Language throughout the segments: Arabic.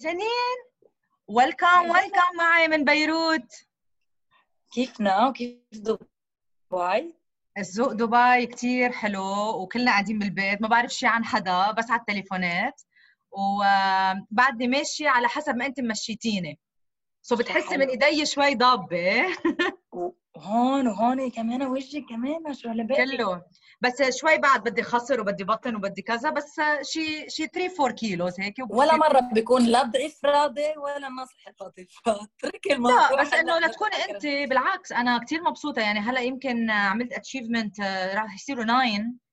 جنين. ويلكم ويلكم معي من بيروت. كيفنا؟ وكيف دبي؟ الذوق دبي كتير حلو وكلنا قاعدين بالبيت ما بعرف شيء عن حدا بس على التليفونات. وبعدني ماشية على حسب ما انت مشيتيني. سو بتحسي من إيدي شوي ضابة. وهون وهون كمان وجهي كمان شو كله. بس شوي بعد بدي خسر وبدي بطن وبدي كذا بس شي شي 3 4 كيلوز هيك. ولا مرة بيكون لا افرادي ولا نصح فاطمه اتركي الموضوع. لا بس إنه لتكوني أنت. بالعكس أنا كثير مبسوطة. يعني هلأ يمكن عملت achievement راح يصيروا 9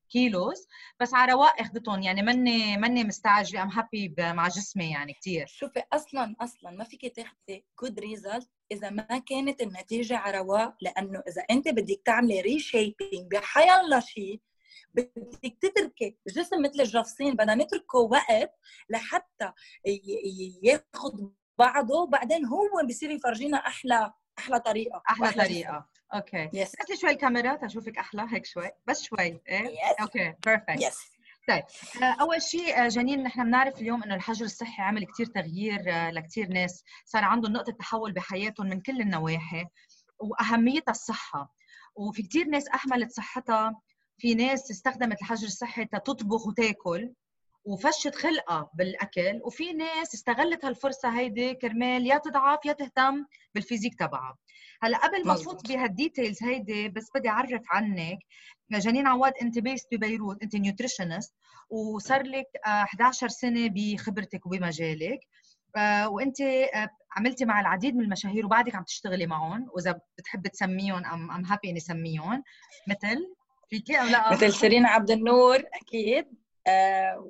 كيلوز بس على رواق اخذتهم يعني ماني ماني مستعجلة. I'm happy مع جسمي يعني كثير شوفي أصلا أصلا ما فيك تاخذي good result إذا ما كانت النتيجة على رواق لأنه إذا أنت بدك تعملي reshaping بحيالله شيء بدك تتركي الجسم مثل الجفصين بدنا نتركه وقت لحتى ياخذ بعضه وبعدين هو بصير يفرجينا أحلى أحلى طريقة أحلى طريقة. Okay. Yes بس شوي الكاميرا تشوفك أحلى هيك شوي. بس شوي إيه؟ Okay perfect yes طيب آه، أول شيء آه، جنين نحن بنعرف اليوم إنه الحجر الصحي عمل كثير تغيير آه، لكثير ناس صار عندهم نقطة تحول بحياتهم من كل النواحي وأهميتها الصحة. وفي كثير ناس أهملت صحتها في ناس استخدمت الحجر الصحي تطبخ وتاكل. وفشت خلقها بالأكل وفي ناس استغلت هالفرصة هيدي كرمال يا تضعف يا تهتم بال physique تبعها. هلأ قبل ما أفوت بهال details هيدي بس بدي أعرف عنك. جنين عواد أنت based ببيروت أنت nutritionist وصار لك 11 سنة بخبرتك وبمجالك. آه، وأنت آه، عملتي مع العديد من المشاهير وبعدك عم تشتغلي معهم. وإذا بتحب تسميهم I'm I'm happy إني سميهم مثل؟ فيكي أو لا؟ مثل سيرين عبد النور أكيد. أه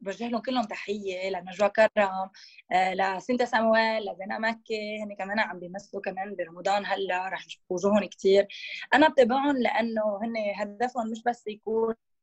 بوجه لهم كلهم تحية لنجوى كرم أه لسنتا سامويل لزينة مكي هن كمان عم بيمثلوا كمان برمضان هلأ رح نشوف وجوههم كثير أنا بتابعهم لأنه هن هدفهم مش بس يكون آه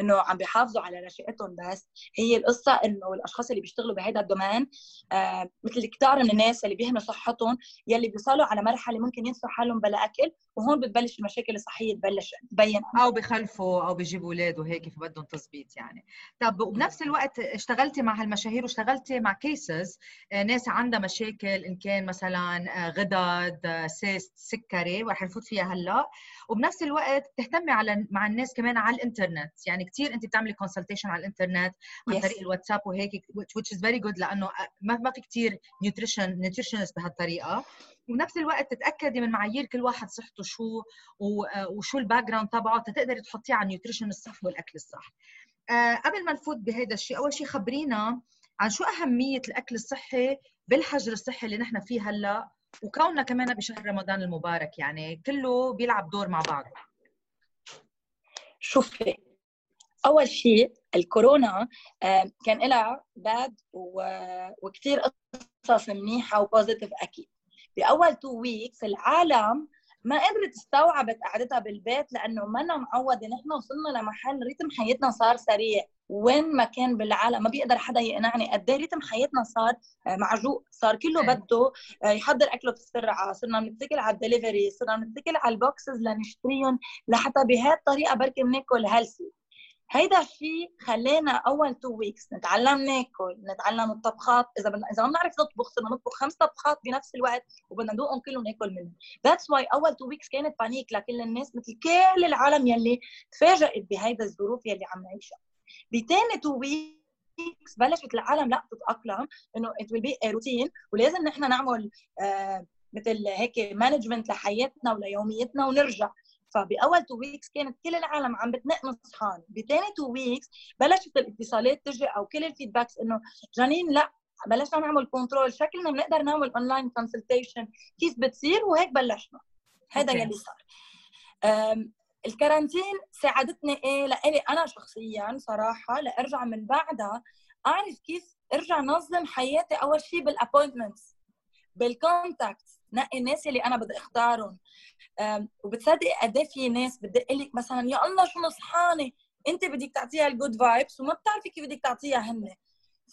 إنه عم بيحافظوا على نشأتهم بس هي القصة إنه الأشخاص اللي بيشتغلوا بهذا الدومين آه مثل كثار من الناس اللي بيهملوا صحتهم يلي بيوصلوا على مرحلة ممكن ينسوا حالهم بلا أكل وهون بتبلش المشاكل الصحية تبلش تبين. أو بخلفوا أو بيجيبوا أولاد وهيك فبدهم تظبيط يعني. طب وبنفس الوقت اشتغلتي مع هالمشاهير واشتغلتي مع cases آه ناس عندها مشاكل إن كان مثلا آه، غدد آه، cyst سكري ورح نفوت فيها هلأ. وبنفس الوقت تهتمي على مع الناس كمان على الإنترنت. يعني كثير أنت بتعملي consultation على الإنترنت عن طريق الواتساب وهيك which is very good لأنه ما ما في كثير nutrition nutritionist بهالطريقة. وبنفس الوقت تتأكدي من معايير كل واحد صحته شو وشو ال background تبعه تقدري تحطيه على ال nutrition الصح والأكل الصح. آه، قبل ما نفوت بهذا الشيء أول شيء خبرينا عن شو أهمية الأكل الصحي بالحجر الصحي اللي نحن فيه هلأ وكوننا كمان بشهر رمضان المبارك يعني كله بيلعب دور مع بعض شوفي أول شيء الكورونا آه، كان لها bad وكثير قصص منيحة و positive أكيد. باول two weeks العالم ما قدرت استوعبت قعدتها بالبيت لأنه ما معوده نحن وصلنا لمحل rythme حياتنا صار سريع. وين ما كان بالعالم ما بيقدر حدا يقنعني قد إيه rythme حياتنا صار آه، معجوق. صار كله بده آه، يحضر أكله بسرعة. صرنا بنتكل على الدليفري صرنا بنتكل على ال boxes لنشتريهم لحتى بهي الطريقة بركي بناكل healthy. هيدا الشيء خلانا أول two weeks نتعلم ناكل نتعلم الطبخات. إذا بدنا إذا ما بنعرف نطبخ صرنا نطبخ خمس طبخات بنفس الوقت وبدنا ندوقهم كلهم ناكل منهم. That's why أول two weeks كانت panic لكل الناس مثل كل العالم يلي تفاجئت بهيدا الظروف يلي عم نعيشها. بتاني two weeks بلشت العالم لا تتأقلم إنه it will be routine ولازم نحن نعمل آه مثل هيك management لحياتنا وليوميتنا ونرجع. فبأول two weeks كانت كل العالم عم بتنق نصحان بثاني two weeks بلشت الاتصالات تجي أو كل ال feedbacks إنه جانين لا بلشنا نعمل control شكلنا بنقدر نعمل online consultation كيف بتصير؟ وهيك بلشنا. هذا يلي صار. ال quarantine ساعدتني إيه؟ لإلي أنا شخصيا صراحة لأرجع من بعدها أعرف كيف أرجع نظم حياتي أول شيء بال appointments بال contact نقي الناس اللي أنا بدي أختارهم. وبتصدقي قد إيه في ناس بتدق لك مثلا يا الله شو نصحانة أنت بدك تعطيها ال good vibes وما بتعرفي كيف بدك تعطيها هن.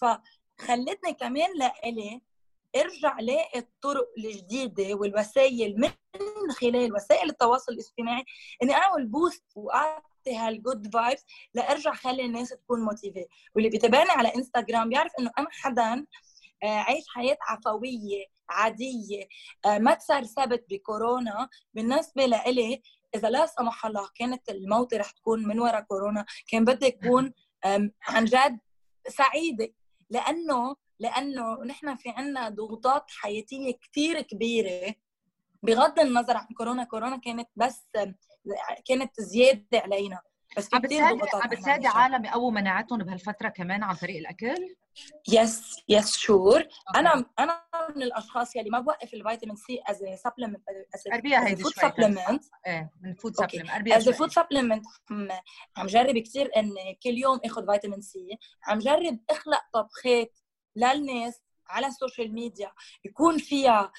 فخلتني كمان لإلي أرجع لاقي الطرق الجديدة والوسائل من خلال وسائل التواصل الاجتماعي إني أعمل post وأعطي اعطي هال good vibes لأرجع خلي الناس تكون موتيفي واللي بيتابعني على انستغرام بيعرف إنه أنا حدا آه، عايش حياة عفوية عادية. آه، ما تسرسبت بكورونا. بالنسبة لإلي إذا لا سمح الله كانت الموت رح تكون من وراء كورونا كان بدي أكون عن جد سعيدة. لأنه لأنه نحن في عنا ضغوطات حياتية كثير كبيرة. بغض النظر عن كورونا كورونا كانت بس كانت زيادة علينا. بس في كثير ضغوطات عم بتساعدي عالم يقووا مناعتهم بهالفترة كمان عن طريق الأكل؟ yes yes sure أنا أنا من الأشخاص يلي ما بوقف الفيتامين سي as supplement قربيها هيدي food supplement إيه من food supplement قربيها as food supplement عم جرب كثير اني كل يوم آخذ فيتامين سي. عم جرب أخلق طبخات للناس على ال social media يكون فيها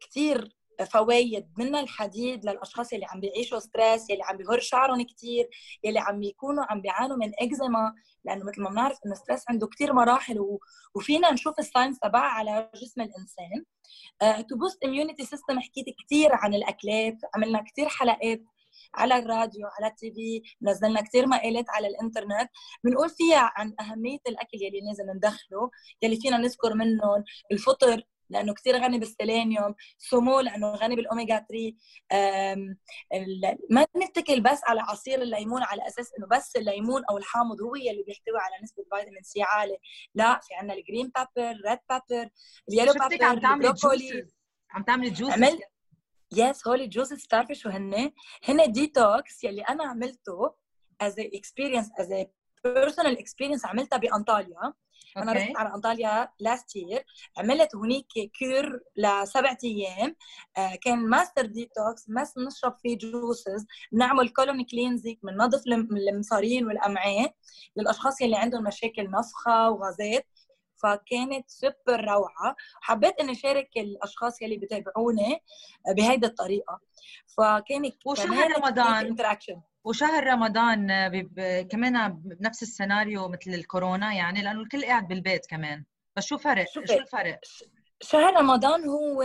كثير فوائد منها الحديد للأشخاص اللي عم بيعيشوا stress يلي عم بيهر شعرهم كثير يلي عم بيكونوا عم بيعانوا من اكزيما لأنه مثل ما بنعرف إنه ال stress عنده كثير مراحل و... وفينا نشوف ال signs تبعها على جسم الإنسان. to boost immunity system حكيت كثير عن الأكلات عملنا كثير حلقات على الراديو على ال TV نزلنا كثير مقالات على الإنترنت. بنقول فيها عن أهمية الأكل يلي لازم ندخله يلي فينا نذكر منهم الفطر لأنه كثير غني بالسيلينيوم سمو لأنه غني بالاوميجا 3 ما نتكل بس على عصير الليمون على أساس إنه بس الليمون أو الحامض هو اللي بيحتوي على نسبة فيتامين سي عاليه لا في عندنا ال green pepper red pepper ال yellow pepper عم تعملي juices عم تعملي juices عمل yes هول ال juices بتعرفي شو هن؟ هن ديتوكس يلي أنا عملته as experience as personal experience عملتها بأنطاليا. أنا رحت على انطاليا last year عملت هنيك cure لسبع أيام. آه كان master detox بس بنشرب فيه juices بنعمل colon cleansing بننظف المصارين والأمعاء للأشخاص يلي عندهم مشاكل نفخة وغازات. فكانت سوبر روعة. حبيت إني أشارك الأشخاص يلي بتابعوني بهيدي الطريقة. فكانت وشهر رمضان انتراكشن وشهر رمضان كمان بنفس السيناريو مثل الكورونا يعني لأنه الكل قاعد بالبيت كمان. بس شو فرق؟ شو الفرق؟ شهر رمضان هو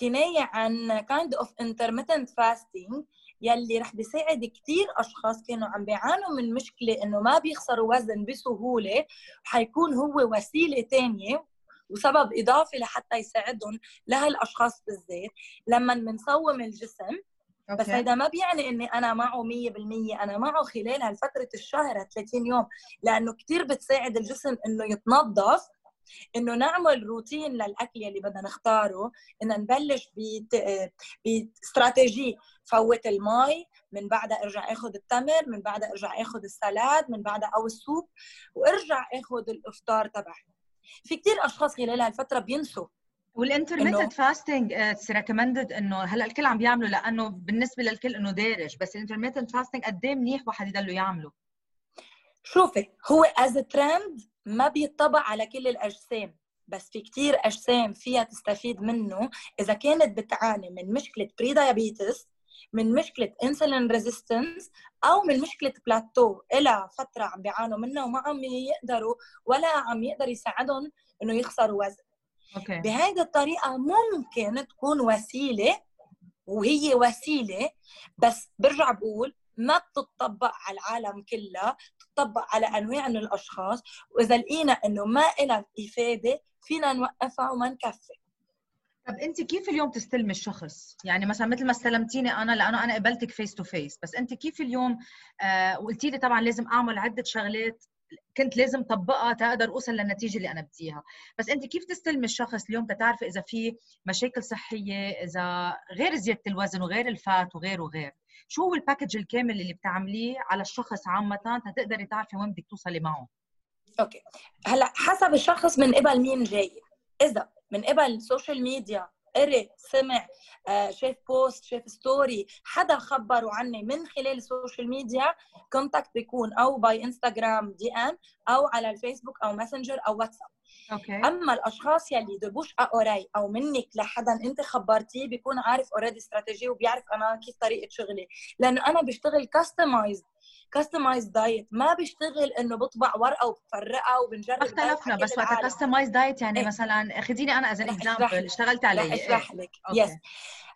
كناية عن kind of intermittent fasting يلي رح بيساعد كثير أشخاص كانوا عم بيعانوا من مشكلة إنه ما بيخسروا وزن بسهولة حيكون هو وسيلة ثانية وسبب إضافي لحتى يساعدهم لهالأشخاص بالذات. لما بنصوم الجسم okay. بس هذا ما بيعني إني أنا معه 100% أنا معه خلال هالفتره الشهر 30 يوم. لأنه كثير بتساعد الجسم إنه يتنظف إنه نعمل روتين للأكل يلي بدنا نختاره ان نبلش باستراتيجي فوت المي من بعدها أرجع آخذ التمر من بعدها أرجع آخذ ال salad من بعدها أو ال soup وأرجع آخذ الإفطار تبعي. في كثير أشخاص خلال هالفترة بينسوا وال intermittent fasting it's recommended إنه هلأ الكل عم بيعمله لأنه بالنسبة للكل إنه دارج بس ال intermittent fasting قد إيه منيح واحد يضله يعمله شوفي هو as trend ما بيطبق على كل الأجسام بس في كتير أجسام فيها تستفيد منه. إذا كانت بتعاني من مشكلة prediabetes من مشكلة insulin resistance أو من مشكلة بلاتو إلى فترة عم بيعانوا منها وما عم يقدروا ولا عم يقدر يساعدهم إنه يخسروا وزن. okay. بهذه الطريقة ممكن تكون وسيلة وهي وسيلة بس برجع بقول ما بتطبق على العالم كلها بتطبق على أنواع من الأشخاص وإذا لقينا إنه ما لها إفادة فينا نوقفها وما نكفي طب أنت كيف اليوم تستلمي الشخص؟ يعني مثلا مثل ما استلمتيني أنا لأنه أنا قبلتك face to face، بس أنت كيف اليوم آه وقلتي لي طبعا لازم أعمل عدة شغلات كنت لازم طبقها تقدر أوصل للنتيجة اللي أنا بديها. بس أنت كيف تستلمي الشخص اليوم تتعرفي إذا في مشاكل صحية إذا غير زيادة الوزن وغير ال fat وغير وغير؟ شو هو ال package الكامل اللي بتعمليه على الشخص عامة تقدري تعرفي وين بدك توصلي معه؟ okay. هلأ حسب الشخص من قبل مين جاي. إذا من قبل social media قري سمع آه، شاف post شاف story حدا خبره عني من خلال ال social media contact بيكون أو by Instagram DM أو على الفيسبوك أو ماسنجر أو واتساب okay. أما الأشخاص يلي de bouche à oreille أو منك لحدا أنت خبرتيه بيكون عارف already strategy وبيعرف أنا كيف طريقة شغلي. لأنه أنا بشتغل customized customize diet ما بيشتغل إنه بطبع ورقة وبفرقها وبنجرب اختلفنا بس وقت customize diet يعني إيه؟ مثلا خديني أنا as example اشتغلت علي رح أشرح لك. yes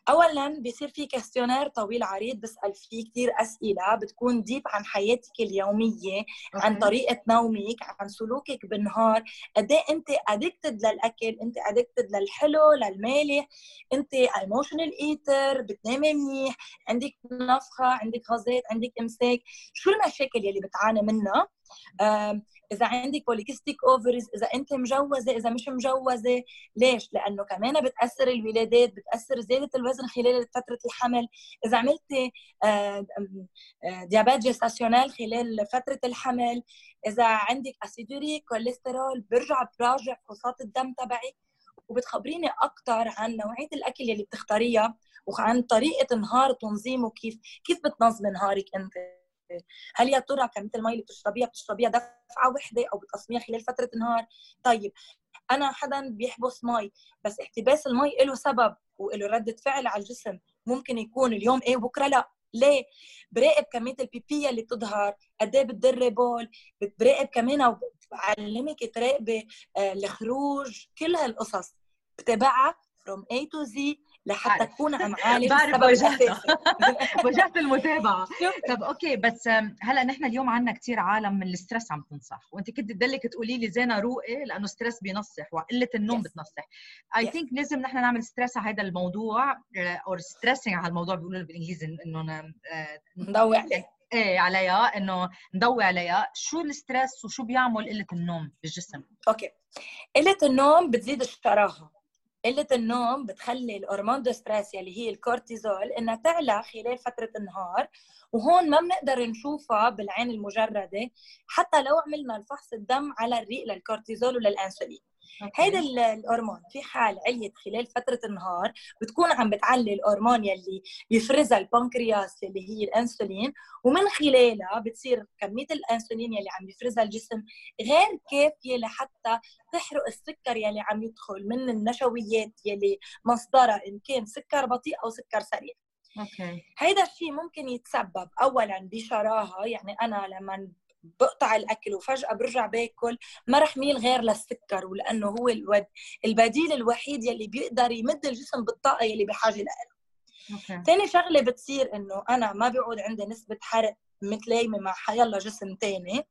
اولا بيصير في questionnaire طويل عريض بسأل فيه كثير أسئلة بتكون deep عن حياتك اليومية okay. عن طريقة نومك عن سلوكك بالنهار. قد إيه أنت addicted للأكل؟ أنت addicted للحلو للمالح؟ أنت emotional eater بتنامي منيح؟ عندك نفخة؟ عندك غازات؟ عندك إمساك؟ شو المشاكل يلي بتعاني منها؟ إذا عندك polycystic ovaries إذا أنت مجوزة إذا مش مجوزة ليش؟ لأنه كمان بتأثر الولادات بتأثر زيادة الوزن خلال فترة الحمل. إذا عملتي diabète gestationnel خلال فترة الحمل إذا عندك acide urique كوليسترول برجع براجع فحوصات الدم تبعك وبتخبريني أكثر عن نوعية الأكل اللي بتختاريها وعن طريقة نهار تنظيمه كيف كيف بتنظمي نهارك أنت؟ هل يا ترى كميه المي اللي بتشربيها بتشربيها دفعة وحدة أو بتقسميها خلال فترة النهار؟ طيب أنا حدا بيحبس مي بس احتباس المي له سبب وله ردة فعل على الجسم. ممكن يكون اليوم إيه وبكره لأ. ليه؟ براقب كمية البيبي اللي بتظهر. قد إيه بتدري بول؟ براقب كمان بعلمك تراقبي آه، الخروج. كل هالقصص بتابعها from A to Z. لحتى تكون عم عالج بعرف وجهتها وجهت المتابعة. طب أوكي بس هلأ نحن اليوم عندنا كثير عالم من ال stress عم تنصح. وأنت كنتي تضلك تقولي لي زينة روقي لأنه stress بينصح وقلة النوم yes. بتنصح. I think yes. لازم نحن نعمل stress على هذا الموضوع أو stressing على الموضوع بيقولوا بالإنجليزي إنه آه، نضوي عليه. إيه عليها إنه نضوي عليها شو ال stress وشو بيعمل قلة النوم بالجسم؟ أوكي. قلة النوم بتزيد الشراهة. قلة النوم بتخلي ال hormone de stress يلي هي الكورتيزول إنها تعلى خلال فترة النهار وهون ما بنقدر نشوفها بالعين المجردة حتى لو عملنا الفحص الدم على الريق للكورتيزول وللإنسولين. هيدا الهرمون في حال عليت خلال فترة النهار بتكون عم بتعلي الهرمون يلي بيفرزها البنكرياس اللي هي الأنسولين ومن خلالها بتصير كمية الأنسولين يلي عم بيفرزها الجسم غير كافية لحتى تحرق السكر يلي عم يدخل من النشويات يلي مصدرها إن كان سكر بطيء أو سكر سريع. أوكي. هيدا الشيء ممكن يتسبب اولا بشراهة يعني أنا لما بقطع الأكل وفجأة برجع باكل ما رح ميل غير للسكر ولأنه هو البديل الوحيد يلي بيقدر يمد الجسم بالطاقة يلي بحاجة لها ثاني شغلة بتصير إنه أنا ما بيعود عندي نسبة حرق متلايمه مع حيلا جسم تاني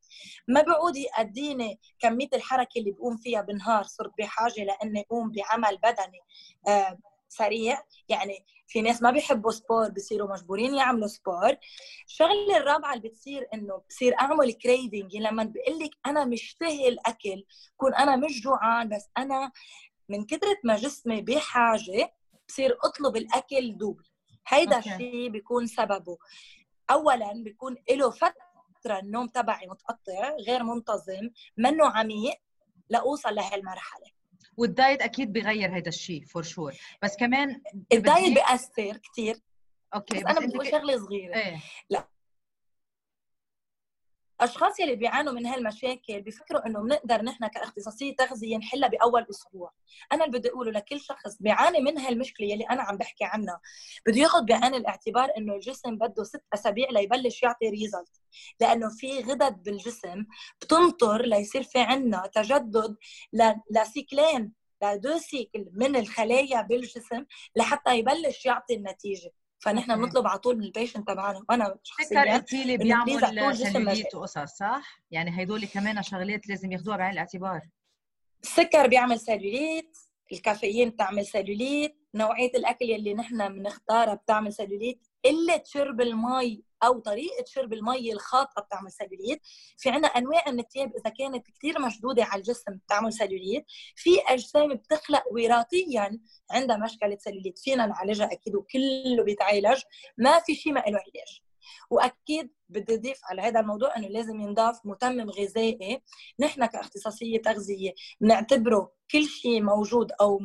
ما بيعود يأديني كمية الحركة اللي بقوم فيها بالنهار صرت بحاجة لإني أقوم بعمل بدني آه سريع. يعني في ناس ما بيحبوا sport بصيروا مجبورين يعملوا sport. الشغلة الرابعة اللي بتصير إنه بصير أعمل craving لما بقول لك أنا مشتهي الأكل كون أنا مش جوعان بس أنا من كثره ما جسمي بحاجة بصير أطلب الأكل دوب هيدا الشيء بيكون سببه. اولا بيكون له فترة النوم تبعي متقطع غير منتظم منه عميق لأوصل لهالمرحلة. والدايت أكيد بغير هذا الشيء for sure بس كمان الدايت بياثر كثير أوكي بس, بس أنا بقول شغلة صغيرة. إيه؟ لا. الأشخاص يلي بيعانوا من هالمشاكل بيفكروا إنه بنقدر نحن كاختصاصية تغذية نحلها بأول أسبوع. أنا اللي بدي أقوله لكل شخص بيعاني من هالمشكلة يلي أنا عم بحكي عنها. بده ياخذ بعين الاعتبار إنه الجسم بده ست أسابيع ليبلش يعطي result لأنه في غدد بالجسم بتنطر ليصير في عندنا تجدد ل cycle لدو cycle من الخلايا بالجسم لحتى يبلش يعطي النتيجة. فنحن بنطلب على طول من ال patient تبعنا وأنا شخصيا قلتي لي بيعمل سلوليت وقصص صح؟ يعني هدول كمان شغلات لازم ياخذوها بعين الاعتبار. السكر بيعمل سلوليت الكافيين بتعمل سلوليت نوعية الأكل يلي نحن بنختارها بتعمل سلوليت. قله شرب المي أو طريقة شرب المي الخاطئة بتعمل سلوليت في عنا أنواع من الثياب إذا كانت كثير مشدودة على الجسم بتعمل سلوليت في أجسام بتخلق وراثيا عندها مشكلة سلوليت فينا نعالجها أكيد وكله بيتعالج. ما في شيء ما له علاج. وأكيد بدي أضيف على هذا الموضوع إنه لازم ينضاف متمم غذائي. نحن كأختصاصية تغذية بنعتبره كل شيء موجود أو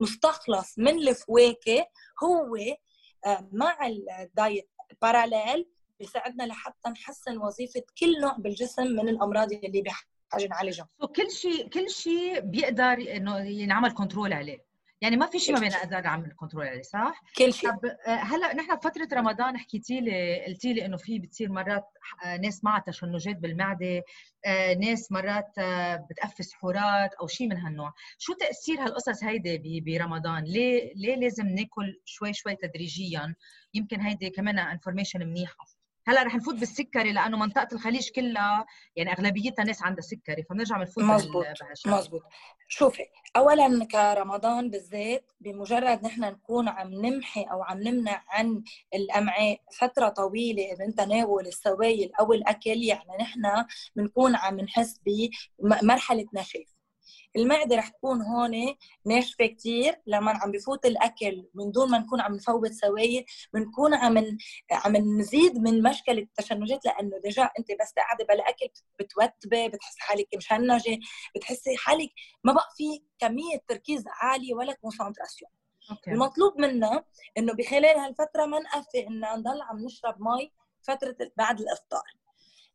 مستخلص من الفواكه هو مع الدايت. parallèle بيساعدنا لحتى نحسن وظيفة كل نوع بالجسم من الأمراض اللي بحاجه نعالجها. كل شيء كل شيء بيقدر إنه ينعمل control عليه. يعني ما في شيء ما بنقدر نعمل control عليه صح؟ كل شيء. طب آه، هلأ نحن بفتره رمضان حكيتي لي قلتي لي إنه في بتصير مرات آه، ناس معها تشنجات بالمعدة آه، ناس مرات بتقفي سحورات أو شيء من هالنوع. شو تأثير هالقصص هيدي برمضان؟ ليه ليه لازم ناكل شوي شوي تدريجيا؟ يمكن هيدي كمان information منيحة. هلأ رح نفوت بالسكري لأنه منطقة الخليج كلها يعني أغلبيتها ناس عندها سكري فبنرجع بنفوت مزبوط مزبوط. شوفي اولا كرمضان بالذات بمجرد نحن نكون عم نمحي أو عم نمنع عن الأمعاء فترة طويلة من تناول السوائل أو الأكل يعني نحن بنكون عم نحس بمرحلة نشاف. المعدة رح تكون هون ناشفة كثير لما عم بفوت الأكل من دون ما نكون عم نفوت سوائل بنكون عم عم نزيد من مشكلة التشنجات لأنه déjà أنت بس قاعدة بلا اكل بتوتبي بتحسي حالك مشنجة بتحسي حالك ما بقى في كمية تركيز عالية ولا concentration المطلوب منا إنه بخلال هالفترة ما نقفي ان نضل عم نشرب مي فترة بعد الإفطار.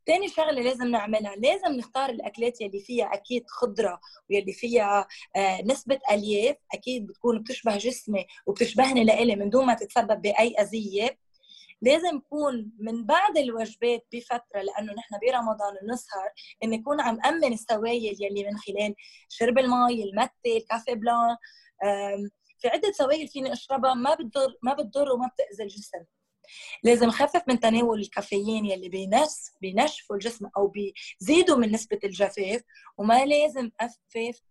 تاني شغلة لازم نعملها لازم نختار الأكلات يلي فيها أكيد خضرة ويلي فيها آه نسبة ألياف أكيد بتكون بتشبه جسمي وبتشبهني لإلي من دون ما تتسبب بأي أذية. لازم يكون من بعد الوجبات بفترة لأنه نحن برمضان بنسهر إن يكون عم أمن السوائل يلي من خلال شرب المي المتة الكافي بلان في عدة سوائل فيني أشربها ما بتضر ما بتضر وما بتأذي الجسم. لازم نخفف من تناول الكافيين يلي بينس بينشفوا الجسم أو بيزيدوا من نسبة الجفاف وما لازم أخفف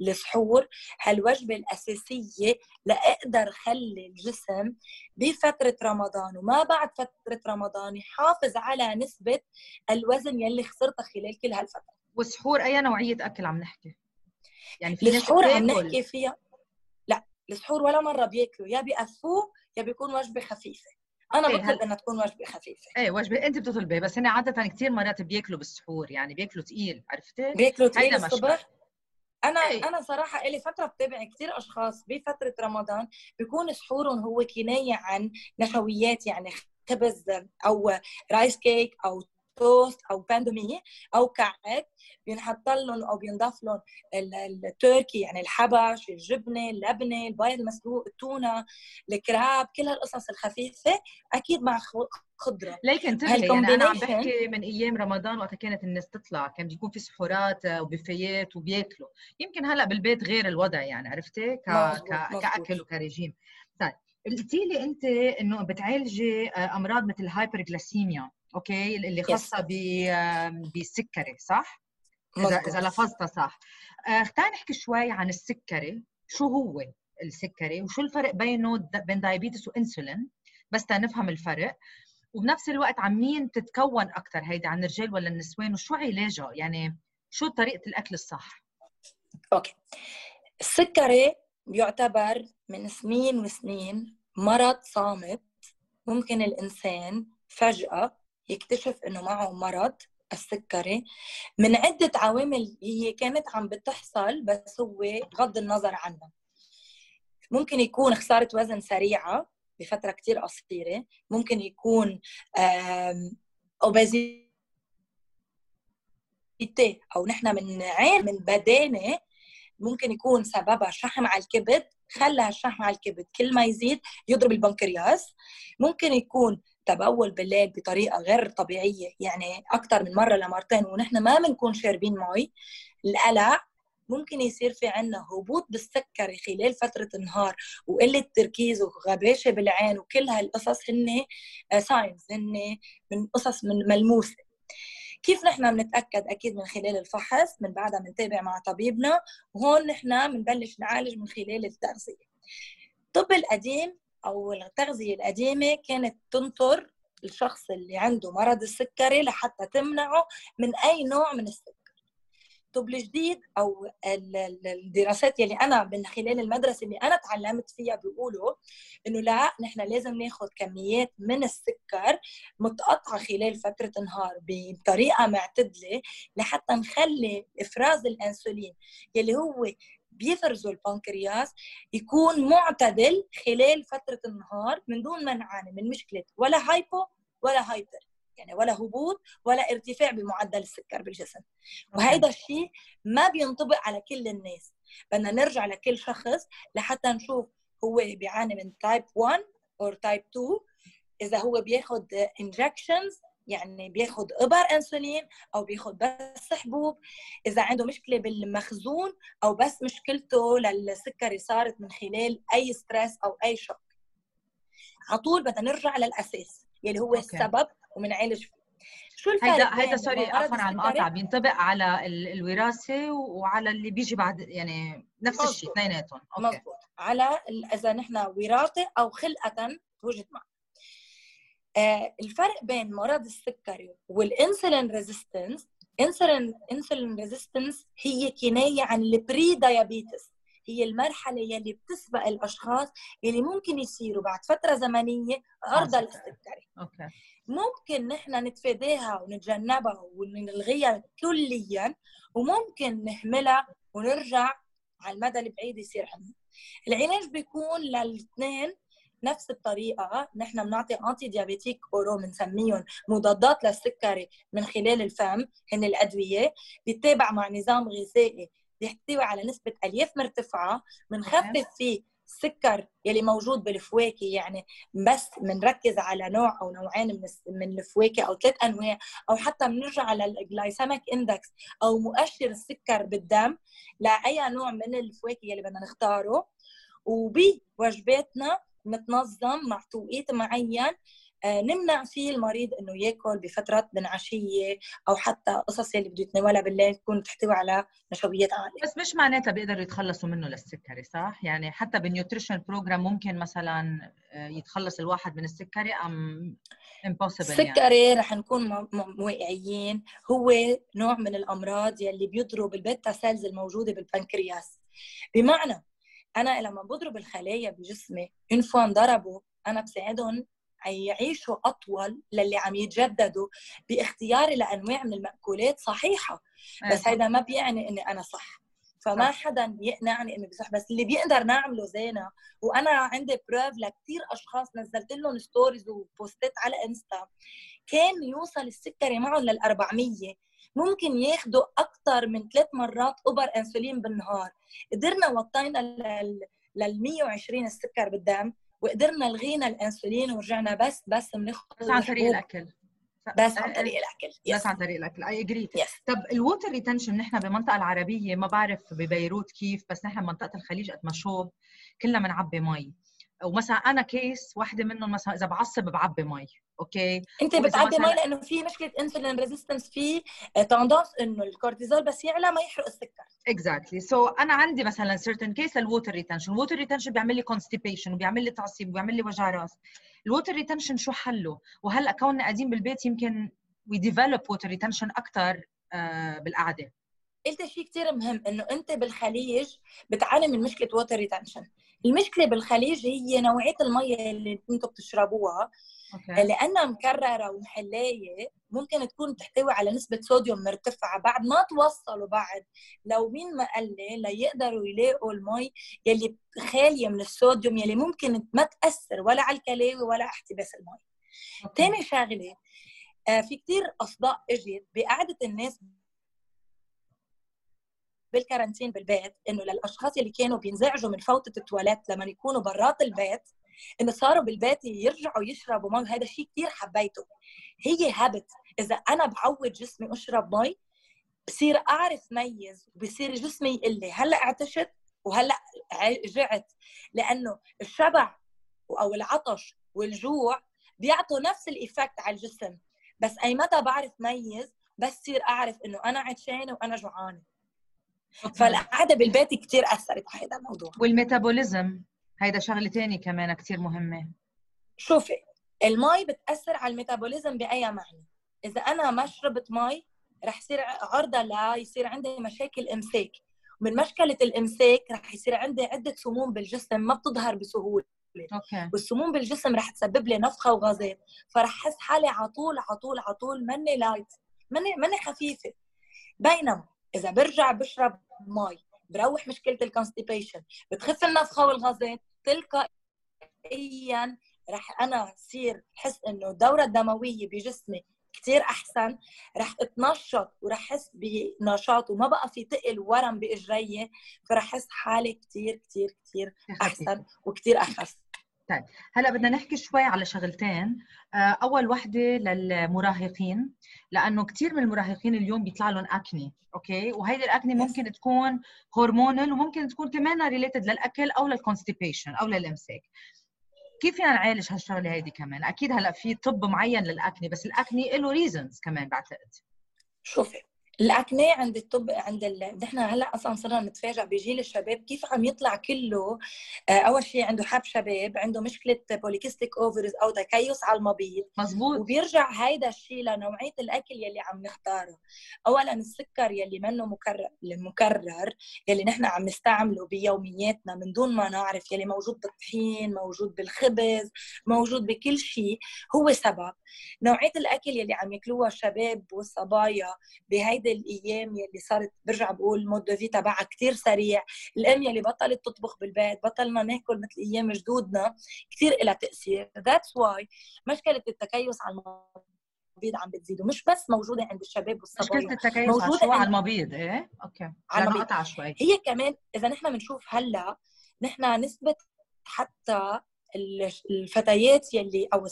السحور. هالوجبة الأساسية لأقدر خلي الجسم بفترة رمضان وما بعد فترة رمضان يحافظ على نسبة الوزن يلي خسرته خلال كل هالفترة. والسحور أي نوعية أكل عم نحكي؟ يعني في السحور عم نحكي فيها لا السحور ولا مرة بياكلوا يا بيقفوه يا بيكون وجبة خفيفة. أنا إيه، بطلب إنها تكون وجبة خفيفة. إيه وجبة أنت بتطلبي بس هن عادة كثير مرات بياكلوا بالسحور يعني بياكلوا ثقيل عرفتي؟ بياكلوا ثقيل الصبح. أنا إيه. أنا صراحة لي فترة بتابع كثير أشخاص بفترة رمضان بيكون سحورهم هو كناية عن نشويات يعني خبز أو rice cake أو توست أو pain de mie أو كعك بينحط لهم أو بينضاف لهم التركي يعني الحبش الجبنة اللبنة البيض المسلوق التونة ال crabe كل هالقصص الخفيفة أكيد مع خضرة. ليك انتبهي يعني أنا عم بحكي من أيام رمضان وقت كانت الناس تطلع كان بيكون في سحورات وبفيات وبياكلوا. يمكن هلأ بالبيت غير الوضع يعني عرفتي؟ ك... ك... كأكل وكريجيم. طيب قلتي لي أنت إنه بتعالجي آه، أمراض مثل ال hyperglycemia أوكي؟ اللي خاصة بالسكري صح؟ إذا إذا لفظتها صح. آه تعال نحكي شوي عن السكري. شو هو السكري؟ وشو الفرق بينه بين diabetes وإنسولين؟ بس تنفهم الفرق. وبنفس الوقت عن مين تتكون أكثر هيدي عن الرجال ولا النسوان؟ وشو علاجها يعني شو طريقة الأكل الصح؟ أوكي. السكري بيعتبر من سنين وسنين مرض صامت ممكن الإنسان فجأة يكتشف إنه معه مرض السكري. من عدة عوامل هي كانت عم بتحصل بس هو غض النظر عنها. ممكن يكون خسارة وزن سريعة بفترة كتير قصيرة. ممكن يكون أوبازيتي أو نحن من عين من بدانة. ممكن يكون سببها شحم على الكبد خلى الشحم على الكبد. كل ما يزيد يضرب البنكرياس. ممكن يكون تبول بالليل بطريقة غير طبيعية يعني أكثر من مرة لمرتين ونحن ما بنكون شاربين مي القلق ممكن يصير في عنا هبوط بالسكري خلال فترة النهار وقلة تركيز وغباشة بالعين وكل هالقصص هن signs هن من قصص من ملموسة. كيف نحن بنتأكد؟ أكيد من خلال الفحص من بعدها بنتابع مع طبيبنا وهون نحن بنبلش نعالج من خلال التغذية. الطب القديم أو التغذية القديمة كانت تنطر الشخص اللي عنده مرض السكري لحتى تمنعه من أي نوع من السكر. الطب الجديد أو الدراسات يلي أنا من خلال المدرسة اللي أنا تعلمت فيها بيقولوا إنه لا نحن لازم ناخذ كميات من السكر متقطعة خلال فترة النهار بطريقة معتدلة لحتى نخلي إفراز الإنسولين يلي هو بيفرزوا البنكرياس يكون معتدل خلال فترة النهار من دون ما نعاني من مشكلة ولا hypo ولا hyper يعني ولا هبوط ولا ارتفاع بمعدل السكر بالجسم. وهذا الشيء ما بينطبق على كل الناس. بدنا نرجع لكل شخص لحتى نشوف هو بيعاني من type 1 أو type 2 إذا هو بياخذ injections يعني بياخذ إبر إنسولين أو بياخذ بس حبوب. إذا عنده مشكلة بالمخزون أو بس مشكلته للسكري صارت من خلال أي stress أو أي shock على طول بدنا نرجع للأساس يلي هو okay. السبب وبنعالج فيه شو الفرق هيدا هيدا sorry عفوا على المقاطعة بينطبق على الوراثة وعلى اللي بيجي بعد يعني نفس الشيء اثنيناتهم. مضبوط على إذا نحن وراثة أو خلقه معنا آه الفرق بين مرض السكري وال insulin resistance insulin insulin resistance هي كناية عن ال pre-diabetes هي المرحلة يلي بتسبق الأشخاص يلي ممكن يصيروا بعد فترة زمنية عرضه للسكري okay. ممكن نحن نتفاداها ونتجنبها ونلغيها كليا وممكن نهملها ونرجع على المدى البعيد يصير عندنا. العلاج بيكون للإثنين نفس الطريقة نحن بنعطي antidiabétiques oraux بنسميهم مضادات للسكري من خلال الفم هن الأدوية بيتابع مع نظام غذائي بيحتوي على نسبة ألياف مرتفعة بنخفف فيه السكر يلي موجود بالفواكه يعني بس بنركز على نوع أو نوعين من من الفواكه أو ثلاث أنواع أو حتى بنرجع على ال glycemic index أو مؤشر السكر بالدم لأي نوع من الفواكه يلي بدنا نختاره. وبوجباتنا متنظم مع توقيت معين آه، نمنع فيه المريض إنه يأكل بفترات من عشيه أو حتى قصص اللي بده يتناولها بالليل تكون تحتوي على نشويات عالية بس مش معناتها بيقدروا يتخلصوا منه للسكري صح يعني حتى بال nutrition program ممكن مثلا آه، يتخلص الواحد من السكري أم impossible. السكري يعني. رح نكون واقعيين هو نوع من الأمراض يلي بيضرب ال beta cells الموجودة بالبنكرياس بمعنى أنا لما بضرب الخلايا بجسمي une fois ضربوا أنا بساعدهم يعيشوا أطول للي عم يتجددوا باختياري لأنواع من المأكولات صحيحة. بس هذا ما بيعني إني أنا صح. فما حدا يقنعني إنه بصح بس اللي بيقدر نعمله زينة وأنا عندي proof لكثير أشخاص نزلت لهم stories وبوستات على انستا كان يوصل السكري معهم لل 400 ممكن ياخذوا أكثر من ثلاث مرات إبر إنسولين بالنهار. قدرنا وطينا لل 120 السكر بالدم وقدرنا لغينا الإنسولين ورجعنا بس بس بناخذ بس عن طريق الأكل. بس عن طريق الأكل. yes. بس عن طريق الأكل. I agree yes. طب ال water retention نحن بالمنطقة العربية ما بعرف ببيروت كيف بس نحن بمنطقه الخليج قد ما شوب كلنا بنعبي مي. ومثلا أنا case واحدة منهم مثلا إذا بعصب بعبي مي okay؟ أنت بتعبي مي لأنه في مشكلة insulin resistance في tendance إنه الكورتيزول بس يعلى ما يحرق السكر. exactly so so, أنا عندي مثلا certain case لل water retention ال water retention بيعمل لي constipation وبيعمل لي تعصيب وبيعمل لي وجع راس. ال water retention شو حله؟ وهلأ كوننا قاعدين بالبيت يمكن we develop water retention أكثر بالقعدة. قلت شيء كثير مهم إنه أنت بالخليج بتعاني من مشكلة water retention المشكلة بالخليج هي نوعية المية اللي أنتم بتشربوها. okay. لأنها مكررة ومحلايه ممكن تكون تحتوي على نسبة صوديوم مرتفعة. بعد ما توصلوا بعد لو مين ما قال لي ليقدروا يلاقوا المي يلي خالية من الصوديوم يلي ممكن ما تأثر ولا على الكلاوي ولا احتباس المي. ثاني شغلة آه في كثير أصداء إجت بقعدة الناس بال quarantine بالبيت إنه للأشخاص اللي كانوا بينزعجوا من فوتة التواليت لما يكونوا برات البيت إنه صاروا بالبيت يرجعوا يشربوا مي وهذا الشيء كثير حبيته. هي habit إذا أنا بعود جسمي أشرب مي بصير أعرف ميز وبصير جسمي يقول لي هلأ عطشت وهلأ جعت. لأنه الشبع أو العطش والجوع بيعطوا نفس ال effect على الجسم. بس أي متى بعرف ميز؟ بس صير أعرف إنه أنا عطشانة وأنا جوعانة. فالقعدة بالبيت كثير أثرت على هذا الموضوع. وال metabolism هيدا شغلة ثانية كمان كثير مهمة. شوفي المي بتأثر على ال metabolism بأي معنى؟ إذا أنا ما شربت مي رح يصير عرضة ليصير عندي مشاكل إمساك. ومن مشكلة الإمساك رح يصير عندي عدة سموم بالجسم ما بتظهر بسهولة. أوكي. والسموم بالجسم رح تسبب لي نفخة وغازات. فرح أحس حالي على طول على طول على طول ماني light ماني ماني خفيفة. بينما إذا برجع بشرب مي بروح مشكلة ال constipation بتخف النفخة والغازات تلقائيا رح أنا صير حس إنه الدوره الدمويه بجسمي كثير أحسن رح أتنشط ورح احس بنشاط وما بقى في تقل وورم بإجري فرح احس حالي كثير كثير كثير أحسن وكثير أخف. طيب هلا بدنا نحكي شوي على شغلتين. آه، أول وحدة للمراهقين لأنه كثير من المراهقين اليوم بيطلع لهم acne أوكي؟ وهيدي ال acne ممكن تكون hormonal وممكن تكون كمان related للأكل أو لل constipation أو للامساك كيف فينا نعالج هالشغلة هيدي كمان؟ أكيد هلا في طب معين لل acne بس ال acne له reasons كمان بعتقد. شوفي ال acne عند الطب عند ال... نحن هلأ أصلا صرنا نتفاجئ بجيل الشباب كيف عم يطلع كله آه، أول شيء عنده حب شباب عنده مشكلة polycystic ovaries أو تكيس على المبيض. مزبوط وبيرجع هيدا الشيء لنوعية الأكل يلي عم نختاره. اولا السكر يلي منه مكرر المكرر يلي نحن عم نستعمله بيومياتنا من دون ما نعرف يلي موجود بالطحين موجود بالخبز موجود بكل شيء هو سبب. نوعية الأكل يلي عم ياكلوها الشباب والصبايا بهيدا هيدي الأيام يلي صارت برجع بقول ال mode de vie تبعها كثير سريع. الام يلي بطلت تطبخ بالبيت بطلنا ناكل مثل أيام جدودنا كثير لها تأثير. that's why مشكلة التكيس على المبيض عم بتزيد ومش بس موجودة عند الشباب والصبايا. مشكلة التكيس موجودة على المبيض إيه؟ أوكي. على المبيض. شوي. هي كمان إذا نحن بنشوف هلأ نحن نسبه حتى الفتيات يلي أو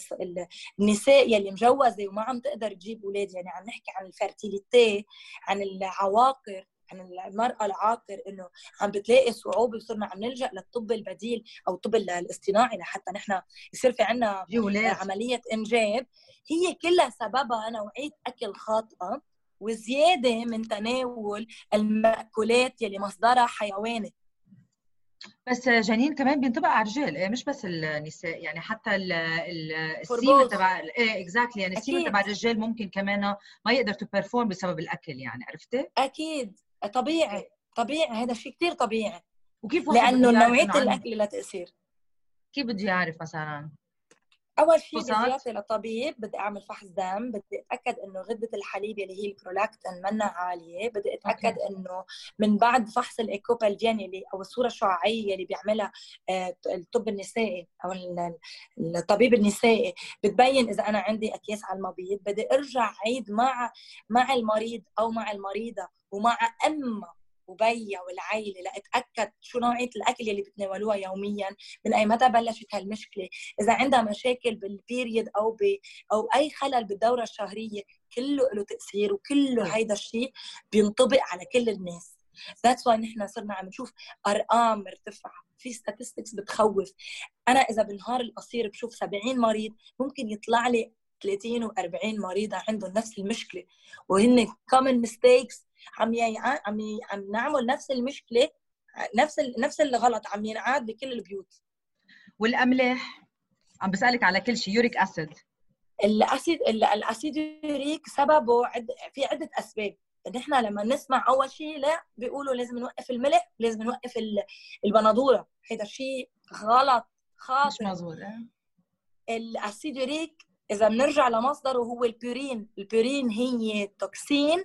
النساء يلي مجوزة وما عم تقدر تجيب أولاد يعني عم نحكي عن ال fertility عن العواقر عن المرأة العاقر إنه عم بتلاقي صعوبة وصرنا عم نلجأ للطب البديل أو الطب الاصطناعي لحتى نحن يصير في عنا عملية إنجاب. هي كلها سببها نوعية أكل خاطئة وزيادة من تناول المأكولات يلي مصدرها حيواني بس جنين كمان بينطبق على الرجال إيه مش بس النساء يعني حتى السيمة تبع إيه اكزاكتلي يعني السيمة تبع الرجال ممكن كمان ما يقدر تبرفورم بسبب الأكل يعني عرفتي؟ أكيد. طبيعي طبيعي هذا شيء كثير طبيعي. وكيف لأنه نوعية الأكل لها تأثير. كيف بدي اعرف مثلا؟ أول شيء بزيارتي لطبيب بدي أعمل فحص دم بدي أتأكد إنه غدة الحليب اللي هي البرولاكتين منا عالية بدي أتأكد. إنه من بعد فحص الإيكوبالجين اللي أو الصورة الشعاعيه اللي بيعملها آه، الطب النسائي أو الطبيب النسائي بتبين إذا أنا عندي أكياس على المبيض بدي أرجع عيد مع مع المريض أو مع المريضة ومع أمها وبيا والعائله لأتأكد شو نوعية الأكل اللي بتناولوها يوميا من أي متى بلشت هالمشكلة. إذا عندها مشاكل بال period أو ب أو أي خلل بالدورة الشهرية كله له تأثير وكله هيدا الشيء بينطبق على كل الناس. that's why نحن صرنا عم نشوف أرقام مرتفعة. في statistics بتخوف. أنا إذا بالنهار القصير بشوف 70 مريض ممكن يطلع لي 30 و40 مريضة عندهم نفس المشكلة. وهن common mistakes عم عم عم نعمل نفس المشكلة نفس نفس الغلط عم ينعاد بكل البيوت. والأملاح عم بسألك على كل شيء يوريك أسيد. الاسيد الأسيد يوريك سببه عد في عدة أسباب. نحن لما نسمع أول شيء لا بيقولوا لازم نوقف الملح لازم نوقف البندورة. هذا الشيء غلط خاطئ. مش مزبوط ال acide urique إذا بنرجع لمصدره هو ال purine. ال purine هي toxine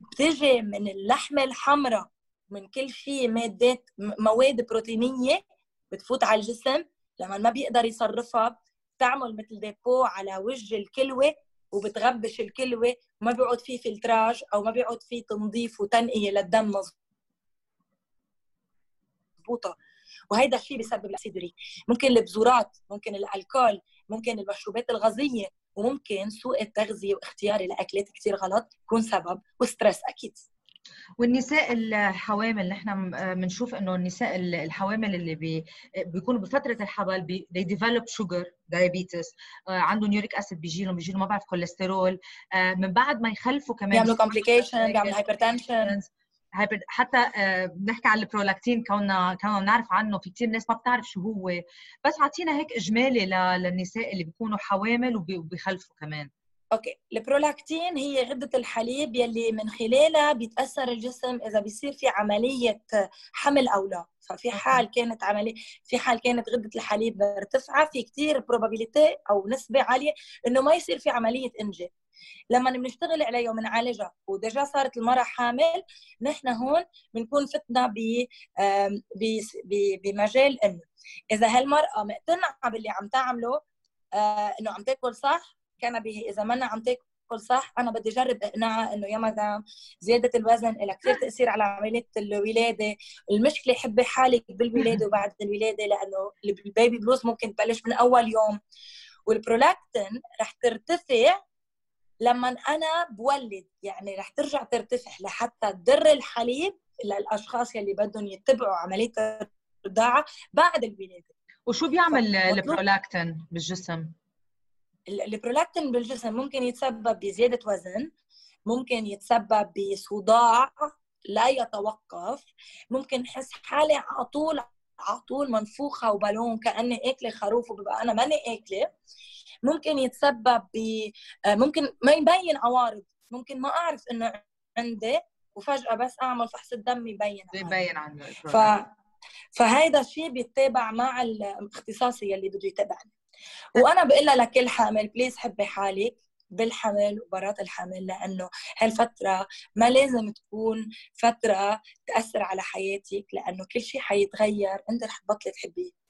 بتجي من اللحمة الحمراء من كل شيء مادات مواد بروتينية بتفوت على الجسم. لما ما بيقدر يصرفها بتعمل مثل dépôt على وجه الكلوة وبتغبش الكلوة. وما بيقعد فيه filtrage أو ما بيقعد فيه تنظيف وتنقية للدم مضبوطه وهيدا الشيء بيسبب ال acide urique ممكن البزورات ممكن الألكول ممكن المشروبات الغازية. وممكن سوء التغذية واختياري لاكلات كثير غلط يكون سبب و stress أكيد. والنساء الحوامل نحن بنشوف إنه النساء الحوامل اللي بي بيكونوا بفترة الحمل بي they develop sugar diabetes آه، عندهم uric acid بيجي لهم بيجي لهم ما بعرف كوليسترول آه، من بعد ما يخلفوا كمان بيعملوا complication بيعملوا hypertension حتى بنحكي عن البرولاكتين كنا كنا بنعرف عنه في كثير ناس ما بتعرف شو هو. بس اعطينا هيك إجمالي للنساء اللي بيكونوا حوامل وبيخلفوا كمان. أوكي. البرولاكتين هي غدة الحليب يلي من خلالها بيتأثر الجسم إذا بيصير في عملية حمل أو لا. ففي حال كانت عمليه في حال كانت غدة الحليب مرتفعه في كثير probability أو نسبة عالية إنه ما يصير في عملية انجاب لما بنشتغل عليها وبنعالجها. ودجا صارت المراه حامل نحن هون بنكون فتنا ب بمجال إنه إذا هالمرأة مقتنعة باللي عم تعمله آه، إنه عم تاكل صح كان به إذا منا عم تاكل صح أنا بدي اجرب اقنعها إنه يا مدام زيادة الوزن لها كثير تأثير على عملية الولادة. المشكلة حبي حالك بالولادة وبعد الولادة لأنه البيبي بلوز ممكن تبلش من أول يوم. والبرولاكتين رح ترتفع لما أنا بولد يعني رح ترجع ترتفع لحتى تدر الحليب للاشخاص يلي بدهم يتبعوا عملية الرضاعه بعد الولاده وشو بيعمل البرولاكتين بالجسم؟ البرولاكتين بالجسم ممكن يتسبب بزيادة وزن ممكن يتسبب بصداع لا يتوقف ممكن احس حالي على طول على طول منفوخة وبالون كأني أكلة خروف وببقى أنا ماني أكلة. ممكن يتسبب ب ممكن ما يبين عوارض. ممكن ما أعرف إنه عندي وفجأة بس أعمل فحص الدم يبين يبين عنه ف... فهيدا الشيء بيتابع مع الاختصاصي يلي بده يتابعني وأنا بقول لكل حامل بليز حبي حالك. بالحمل وبرات الحمل لأنه هالفترة ما لازم تكون فترة تأثر على حياتك لأنه كل شيء حيتغير أنت رح تبطلي تحبيه.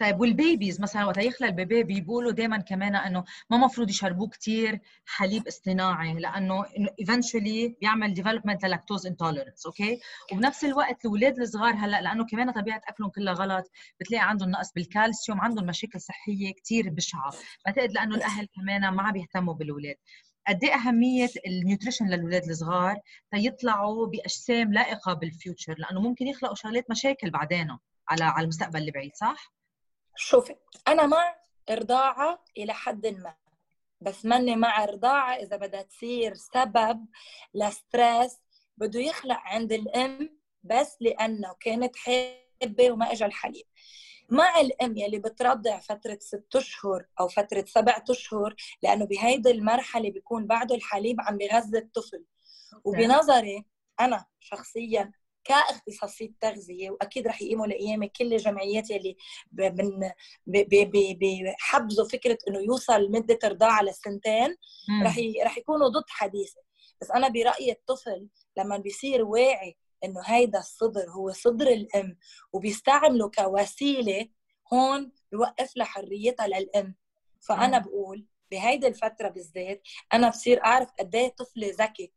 طيب وال babies مثلا وقت يخلق ال baby بيقولوا دائما كمان إنه ما مفروض يشربوه كثير حليب اصطناعي لأنه eventually بيعمل development lactose intolerance أوكي؟ وبنفس الوقت الأولاد الصغار هلأ لأنه كمان طبيعة أكلهم كلها غلط بتلاقي عندهم نقص بالكالسيوم عندهم مشاكل صحية كثير بشعة. بعتقد لأنه الأهل كمان ما عم بيهتموا بالأولاد. قد إيه أهمية ال nutrition للأولاد الصغار؟ تيطلعوا بأجسام لائقة بال future لأنه ممكن يخلقوا شغلات مشاكل بعدين على على المستقبل البعيد صح؟ شوفي أنا مع رضاعه إلى حد ما بس ماني مع رضاعه إذا بدها تصير سبب ل stress بده يخلق عند الأم بس لأنه كانت حابة وما اجى الحليب. مع الأم يلي بترضع فترة ست أشهر أو فترة سبع أشهر لأنه بهيدي المرحلة بيكون بعده الحليب عم بغذي الطفل. وبنظري أنا شخصيا كاختصاصية تغذيه وأكيد رح يقيموا لايامي كل الجمعيات يلي بحبزوا فكرة إنه يوصل مدة رضاعه للسنتين رح رح يكونوا ضد حديثة. بس أنا برايي الطفل لما بيصير واعي إنه هيدا الصدر هو صدر الأم وبيستعمله كوسيلة هون بوقف لها حريتها للأم. فأنا بقول بهيدي الفترة بالذات أنا بصير أعرف قد إيه طفلي ذكي.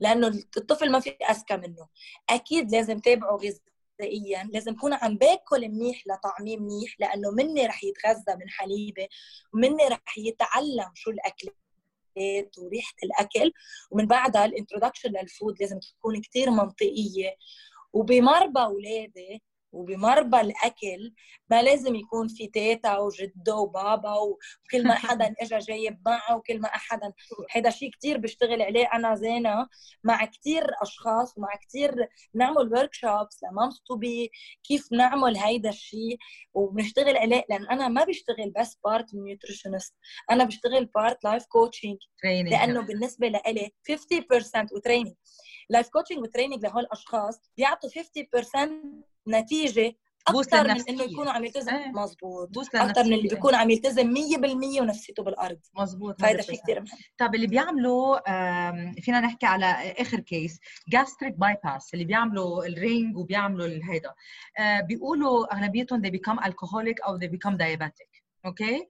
لأنه الطفل ما في أذكى منه. أكيد لازم تابعه غذائيا لازم يكون عم باكل منيح لطعميه منيح لأنه مني رح يتغذى من حليبة ومني رح يتعلم شو الاكل وريحة الأكل. ومن بعدها ال introduction لل food لازم تكون كثير منطقية. وبمربى أولادي وبمربى الأكل ما لازم يكون في تيتا وجدة وبابا وكل ما حدا اجى جايب معه وكل ما حدا هذا شيء كثير بشتغل عليه أنا زينة. مع كثير أشخاص ومع كثير نعمل workshops ل moms to be كيف نعمل هيدا الشيء وبنشتغل عليه. لأن أنا ما بشتغل بس part nutritionist أنا بشتغل part life coaching لأنه بالنسبة لإلي 50% و training life coaching و training لهول الأشخاص بيعطوا 50% نتيجة أكثر من إنه يكونوا عم يلتزم. إيه. مزبوط أكثر من اللي بيكون عم يلتزم 100% ونفسيته بالأرض. مزبوط فهذا شيء كثير مهم. طيب اللي بيعملوا فينا نحكي على آخر case gastric bypass اللي بيعملوا ال ring وبيعملوا هيدا. آه، بيقولوا أغلبيتهم they become alcoholic أو they become diabetic. أوكي؟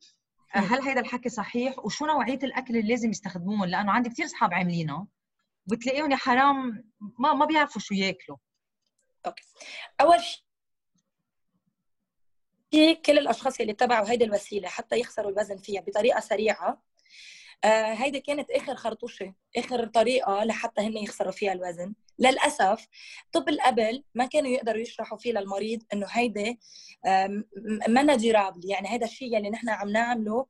هل هيدا الحكي صحيح؟ وشو نوعية الأكل اللي لازم يستخدموه لأنه عندي كثير اصحاب عاملينه بتلاقيهم يا حرام ما ما بيعرفوا شو ياكلوا. أوكي. أول شيء كل الأشخاص اللي اتبعوا هيدي الوسيلة حتى يخسروا الوزن فيها بطريقة سريعة آه هيدي كانت آخر خرطوشة آخر طريقة لحتى هن يخسروا فيها الوزن. للأسف طب القبل ما كانوا يقدروا يشرحوا فيه للمريض إنه هيدي منا durable يعني هذا الشيء اللي نحن عم نعمله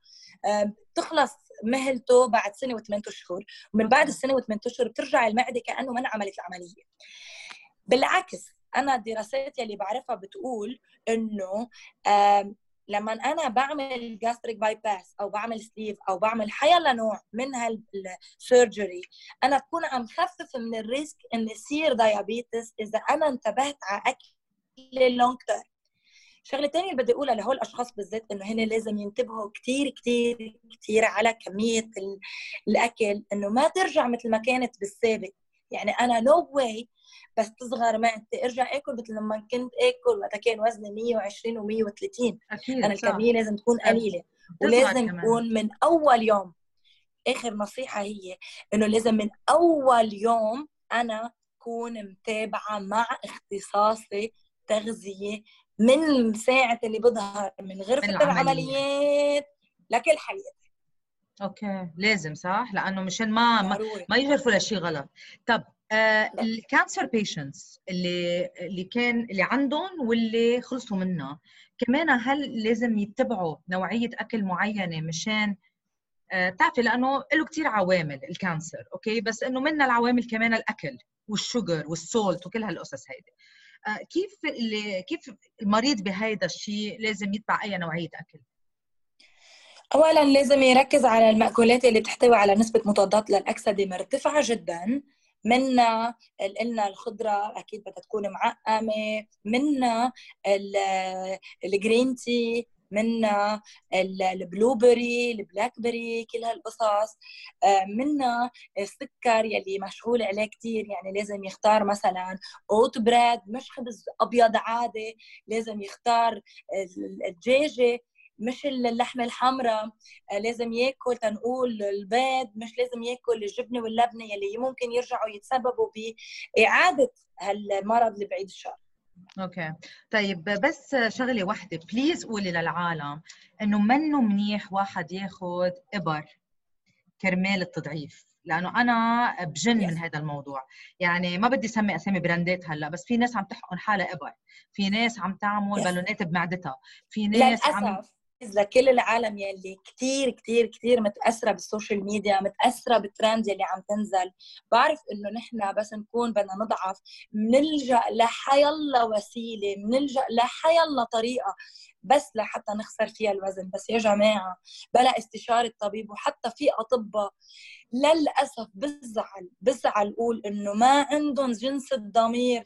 تخلص مهلته بعد سنة وثمان أشهر. ومن بعد السنة وثمان أشهر بترجع المعدة كأنه ما عملت العملية. بالعكس أنا الدراسات اللي بعرفها بتقول إنه لما أنا بعمل gastric bypass أو بعمل sleeve أو بعمل حيلا نوع من هال surgery أنا بكون عم خفف من ال risk إن يصير diabetes إذا أنا انتبهت على أكل ال long term الشغله الثانية اللي بدي أقولها لهول الأشخاص بالذات إنه هن لازم ينتبهوا كثير كثير كثير على كمية الأكل إنه ما ترجع مثل ما كانت بالسابق. يعني أنا نو no واي بس تصغر معدتي ارجع آكل مثل لما كنت آكل وقتها كان وزني 120 و130 أكيد أنا الكمية لازم تكون قليلة. ولازم تكون من أول يوم. آخر نصيحة هي إنه لازم من أول يوم أنا أكون متابعة مع اختصاصي تغذية من ساعة اللي بظهر من غرفة من العمليات لكل حياتي. أوكي. لازم صح؟ لأنه مشان ما ما, ما يجرفوا لشيء غلط. طب آه ال cancer patients اللي اللي كان اللي عندهم واللي خلصوا منها كمان هل لازم يتبعوا نوعية أكل معينة مشان آه تعرفي لأنه له كثير عوامل ال cancer أوكي؟ بس إنه منها العوامل كمان الأكل وال sugar وال salt وكل هالقصص هيدي. آه كيف اللي كيف المريض بهيدا الشيء لازم يتبع أي نوعية أكل؟ اولا لازم يركز على المأكولات اللي بتحتوي على نسبة مضادات للأكسدة مرتفعة جدا. منا قلنا الخضرة أكيد بدها تكون معقمة. منا ال green tea منا ال blueberry ال blackberry كل هالقصص. منا السكر يلي مشغول عليه كثير يعني لازم يختار مثلا oat bread مش خبز أبيض عادي. لازم يختار الدجاجة. مش اللحمه الحمراء آه، لازم ياكل تنقول البيض مش لازم ياكل الجبنة واللبنة يلي ممكن يرجعوا يتسببوا بإعادة هالمرض اللي بعيد الشر. أوكي. طيب بس شغلة واحدة please قولي للعالم إنه منه منيح واحد ياخذ إبر كرمال التضعيف؟ لأنه أنا بجن من هذا الموضوع. يعني ما بدي اسمي أسامي brandات هلأ بس في ناس عم تحقن حالها إبر. في ناس عم تعمل بالونات بمعدتها. في ناس للأسف. عم لكل العالم يلي كثير كثير كثير متأثرة بال social media متأثرة بالترند يلي عم تنزل. بعرف إنه نحن بس نكون بدنا نضعف بنلجا لحيالله وسيلة بنلجا لحيالله طريقة بس لحتى نخسر فيها الوزن. بس يا جماعة بلا استشارة طبيب وحتى في أطباء للأسف بزعل بزعل أقول إنه ما عندهم جنس الضمير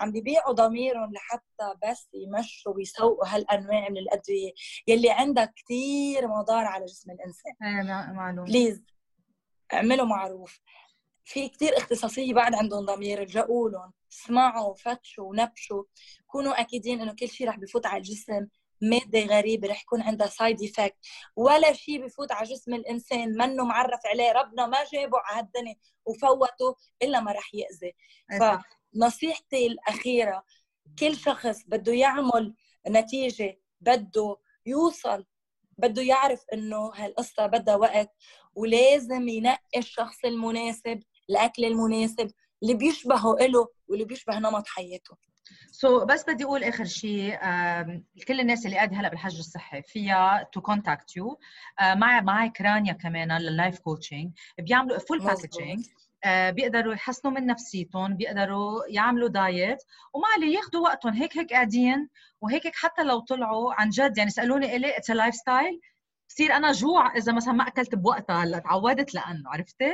عم بيبيعوا ضميرهم لحتى بس يمشوا ويسوقوا هالأنواع من الأدوية. يلي عندها كثير مضار على جسم الإنسان. إيه معلوم. بليز اعملوا معروف. في كثير اختصاصية بعد عندهم ضمير الجأوا لهم اسمعوا فتشوا نبشوا. كونوا أكيدين إنه كل شيء رح بفوت على الجسم. مادة غريبة رح يكون عندها side effect ولا شيء بفوت على جسم الإنسان منه معرف عليه ربنا ما جابه على هالدنيا وفوته إلا ما رح يأذي. فنصيحتي الأخيرة كل شخص بده يعمل نتيجة بده يوصل بده يعرف إنه هالقصة بدها وقت ولازم ينقي الشخص المناسب الأكل المناسب اللي بيشبهه له واللي بيشبه نمط حياته. so so, بس بدي أقول آخر شيء كل الناس اللي قاعدة هلأ بالحجر الصحي فيها to contact you معي معي كرانيا كمان لل life coaching بيعملوا full packaging بيقدروا يحسنوا من نفسيتهم بيقدروا يعملوا diet وما عليه ياخذوا وقتهم. هيك هيك قاعدين وهيك هيك حتى لو طلعوا عن جد. يعني سألوني إلي it's lifestyle بصير أنا جوع إذا مثلا ما أكلت بوقتها هلأ تعودت لأنه عرفتي؟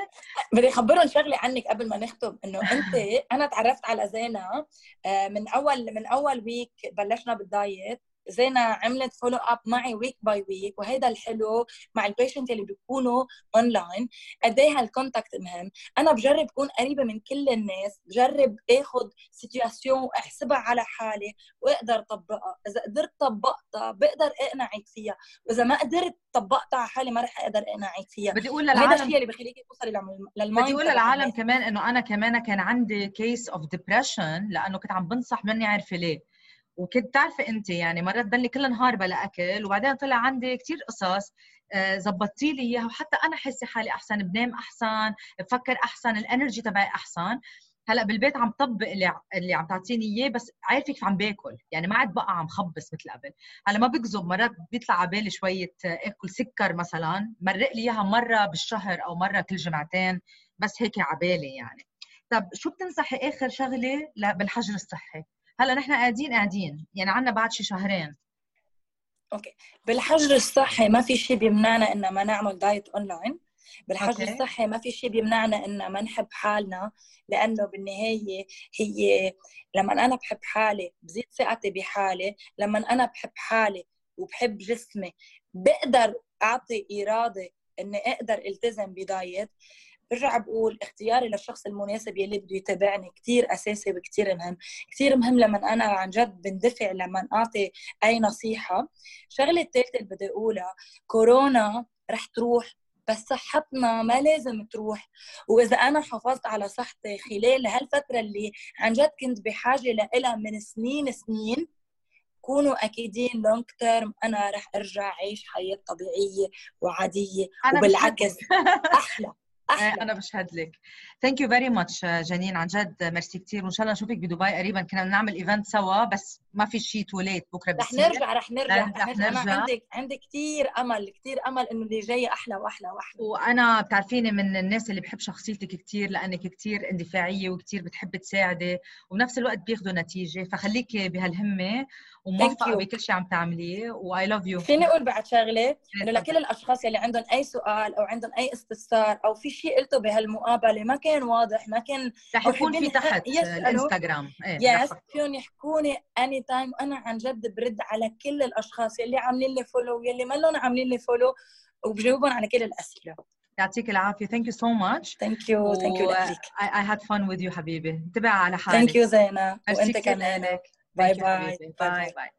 بدي أخبرهم شغلة عنك قبل ما نختم إنه أنت أنا تعرفت على زينة آه، من أول من أول week بلشنا بال diet. زينا عملت follow up معي week by week وهذا الحلو مع ال patient اللي بيكونوا اونلاين قد إيه هال contact مهم؟ أنا بجرب أكون قريبة من كل الناس بجرب اخذ situation وأحسبها على حالي وأقدر طبقها. إذا قدرت طبقتها بقدر أقنعك فيها وإذا ما قدرت طبقتها على حالي ما رح أقدر أقنعك فيها. بدي أقول للعالم هذا الشيء اللي بخليك توصلي لل mind بدي أقول للعالم كمان إنه أنا كمان كان عندي case of depression لأنه كنت عم بنصح مني عارفة ليه؟ وكنت تعرفي أنت يعني مرات ضلي كل نهار بلا أكل وبعدين طلع عندي كثير قصص آه، زبطتي لي إياها وحتى أنا حاسه حالي أحسن بنام أحسن بفكر أحسن ال energy تبعي أحسن. هلأ بالبيت عم طبق اللي اللي عم تعطيني إياه بس عارفة كيف عم باكل يعني ما عاد بقى عم خبص مثل قبل. هلأ ما بكذب مرات بيطلع على بالي شوية آه، آكل سكر مثلا مرق لي إياها مرة بالشهر أو مرة كل جمعتين بس هيك على بالي يعني. طب شو بتنصحي آخر شغلة بالحجر الصحي؟ هلا نحن قاعدين قاعدين. يعني عنا بعد شي شهرين. okay. بالحجر الصحي ما في شيء بيمنعنا ان ما نعمل diet online. بالحجر أوكي. الصحي ما في شيء بيمنعنا ان ما نحب حالنا لأنه بالنهاية هي لما أنا بحب حالي بزيد ثقتي بحالي لما أنا بحب حالي وبحب جسمي بقدر أعطي إرادة إني أقدر التزم بدايت. برجع بقول اختياري للشخص المناسب يلي بده يتابعني كثير أساسي وكثير مهم. كثير مهم لما أنا عن جد بندفع لما أعطي أي نصيحة. الشغله الثالثة اللي بدي أقولها كورونا رح تروح بس صحتنا ما لازم تروح. وإذا أنا حافظت على صحتي خلال هالفترة اللي عن جد كنت بحاجة لها من سنين سنين كونوا أكيدين long term أنا رح أرجع أعيش حياة طبيعية وعادية. وبالعكس أحلى. أحلى. أنا بشهد لك. thank you very much جنين. عن جد ميرسي كثير وإن شاء الله نشوفك بدبي قريبا. كنا بنعمل event سوا بس ما في شيء too late بكرة رح نرجع رح نرجع. رح نرجع, نرجع. أنا عندي عندي كثير أمل كثير أمل إنه اللي جاي أحلى وأحلى وأحلى. وأنا بتعرفيني من الناس اللي بحب شخصيتك كثير لأنك كثير اندفاعية وكثير بتحبي تساعدي وبنفس الوقت بياخذوا نتيجة. فخليكي بهالهمة وموفقة بكل شيء عم تعمليه. و I love you فيني أقول بعد شغلة إنه لكل الأشخاص اللي عندهم أي سؤال أو عندهم أي استفسار أو في شيء قلته بهالمقابلة. ما كان واضح ما كان رح يكون في تحت الإنستغرام. إيه yes فيهم يحكوني any time وأنا عن جد برد على كل الأشخاص يلي عاملين لي follow يلي ما لهم عاملين لي follow وبجاوبهم على كل الأسئلة. يعطيك العافية. thank you so much thank you thank you like I had fun with you حبيبي. انتبه على حالك thank you زينة. وأنت كمان. bye bye bye bye